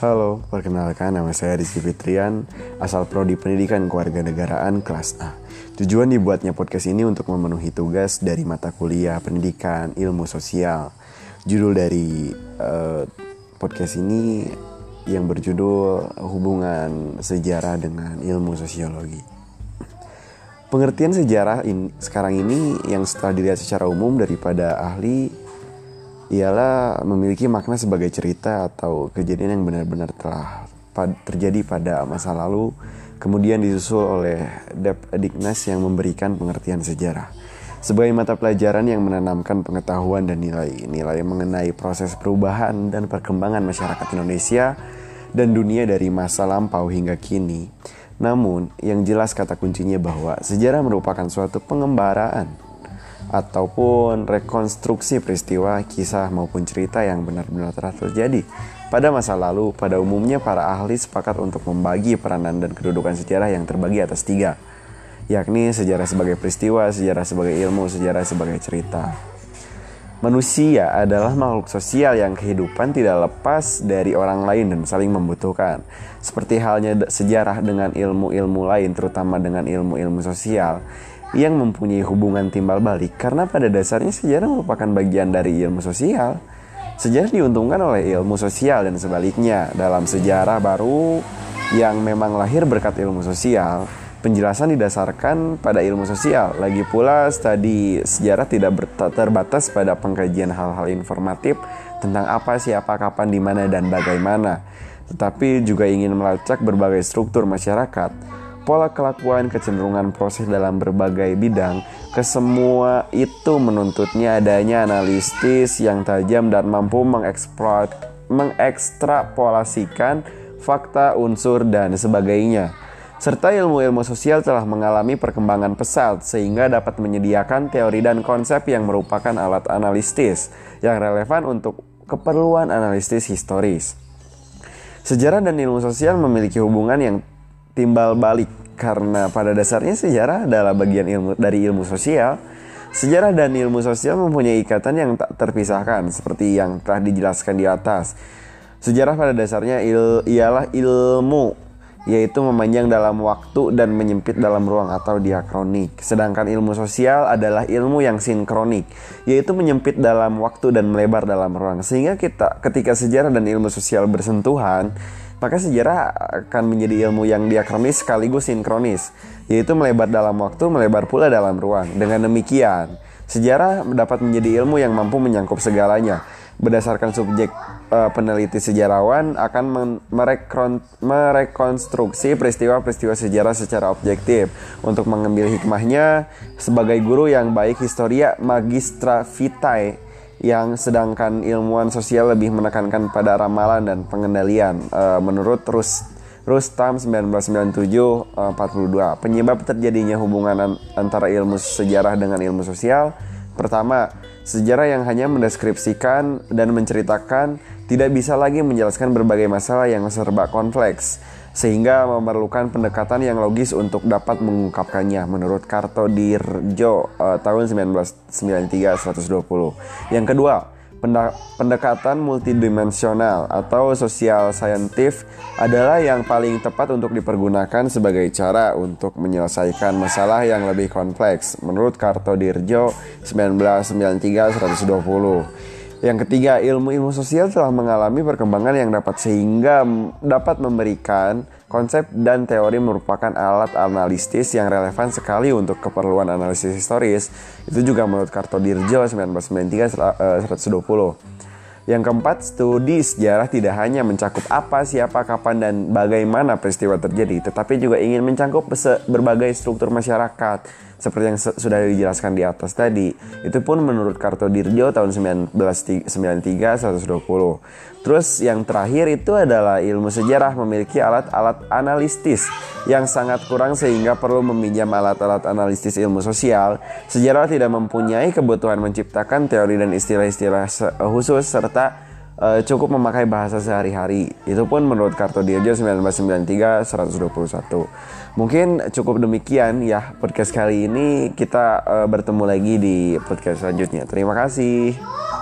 Halo, perkenalkan nama saya Rizky Fitrian, asal Prodi Pendidikan Kewarganegaraan kelas A. Tujuan dibuatnya podcast ini untuk memenuhi tugas dari mata kuliah Pendidikan Ilmu Sosial. Judul dari uh, podcast ini yang berjudul Hubungan Sejarah dengan Ilmu Sosiologi. Pengertian sejarah in, sekarang ini yang setelah dilihat secara umum daripada ahli ialah memiliki makna sebagai cerita atau kejadian yang benar-benar telah terjadi pada masa lalu kemudian disusul oleh Dep Dignas yang memberikan pengertian sejarah sebagai mata pelajaran yang menanamkan pengetahuan dan nilai-nilai mengenai proses perubahan dan perkembangan masyarakat Indonesia dan dunia dari masa lampau hingga kini. Namun, yang jelas kata kuncinya bahwa sejarah merupakan suatu pengembaraan ataupun rekonstruksi peristiwa, kisah maupun cerita yang benar-benar telah terjadi. Pada masa lalu, pada umumnya para ahli sepakat untuk membagi peranan dan kedudukan sejarah yang terbagi atas tiga, yakni sejarah sebagai peristiwa, sejarah sebagai ilmu, sejarah sebagai cerita. Manusia adalah makhluk sosial yang kehidupan tidak lepas dari orang lain dan saling membutuhkan. Seperti halnya sejarah dengan ilmu-ilmu lain, terutama dengan ilmu-ilmu sosial, yang mempunyai hubungan timbal balik karena pada dasarnya sejarah merupakan bagian dari ilmu sosial. Sejarah diuntungkan oleh ilmu sosial dan sebaliknya. Dalam sejarah baru yang memang lahir berkat ilmu sosial, penjelasan didasarkan pada ilmu sosial. Lagi pula, studi sejarah tidak terbatas pada pengkajian hal-hal informatif tentang apa, siapa, kapan, di mana, dan bagaimana, tetapi juga ingin melacak berbagai struktur masyarakat pola kelakuan, kecenderungan proses dalam berbagai bidang, kesemua itu menuntutnya adanya analistis yang tajam dan mampu mengeksplor, mengekstrapolasikan fakta, unsur, dan sebagainya. Serta ilmu-ilmu sosial telah mengalami perkembangan pesat sehingga dapat menyediakan teori dan konsep yang merupakan alat analistis yang relevan untuk keperluan analistis historis. Sejarah dan ilmu sosial memiliki hubungan yang timbal balik karena pada dasarnya sejarah adalah bagian ilmu dari ilmu sosial. Sejarah dan ilmu sosial mempunyai ikatan yang tak terpisahkan seperti yang telah dijelaskan di atas. Sejarah pada dasarnya il, ialah ilmu yaitu memanjang dalam waktu dan menyempit dalam ruang atau diakronik. Sedangkan ilmu sosial adalah ilmu yang sinkronik, yaitu menyempit dalam waktu dan melebar dalam ruang. Sehingga kita ketika sejarah dan ilmu sosial bersentuhan, maka sejarah akan menjadi ilmu yang diakronis sekaligus sinkronis, yaitu melebar dalam waktu, melebar pula dalam ruang. Dengan demikian, sejarah dapat menjadi ilmu yang mampu menyangkup segalanya. Berdasarkan subjek uh, peneliti sejarawan akan merekon merekonstruksi peristiwa-peristiwa sejarah secara objektif untuk mengambil hikmahnya sebagai guru yang baik historia magistra vitae yang sedangkan ilmuwan sosial lebih menekankan pada ramalan dan pengendalian. Uh, menurut Rus Rustam 1997 uh, 42, penyebab terjadinya hubungan antara ilmu sejarah dengan ilmu sosial pertama, sejarah yang hanya mendeskripsikan dan menceritakan tidak bisa lagi menjelaskan berbagai masalah yang serba kompleks sehingga memerlukan pendekatan yang logis untuk dapat mengungkapkannya menurut Karto Dirjo uh, tahun 1993 120. Yang kedua, pendekatan multidimensional atau sosial saintif adalah yang paling tepat untuk dipergunakan sebagai cara untuk menyelesaikan masalah yang lebih kompleks menurut Karto Dirjo 1993 120. Yang ketiga, ilmu-ilmu sosial telah mengalami perkembangan yang dapat sehingga dapat memberikan konsep dan teori merupakan alat analistis yang relevan sekali untuk keperluan analisis historis. Itu juga menurut Kartodirjo 1993 120. Yang keempat, studi sejarah tidak hanya mencakup apa, siapa, kapan, dan bagaimana peristiwa terjadi, tetapi juga ingin mencakup berbagai struktur masyarakat, seperti yang sudah dijelaskan di atas tadi. Itu pun menurut Kartodirjo tahun 1993 120. Terus yang terakhir itu adalah ilmu sejarah memiliki alat-alat analistis yang sangat kurang sehingga perlu meminjam alat-alat analistis ilmu sosial. Sejarah tidak mempunyai kebutuhan menciptakan teori dan istilah-istilah khusus serta uh, cukup memakai bahasa sehari-hari. Itu pun menurut Kartodirjo 1993 121. Mungkin cukup demikian ya podcast kali ini. Kita uh, bertemu lagi di podcast selanjutnya. Terima kasih.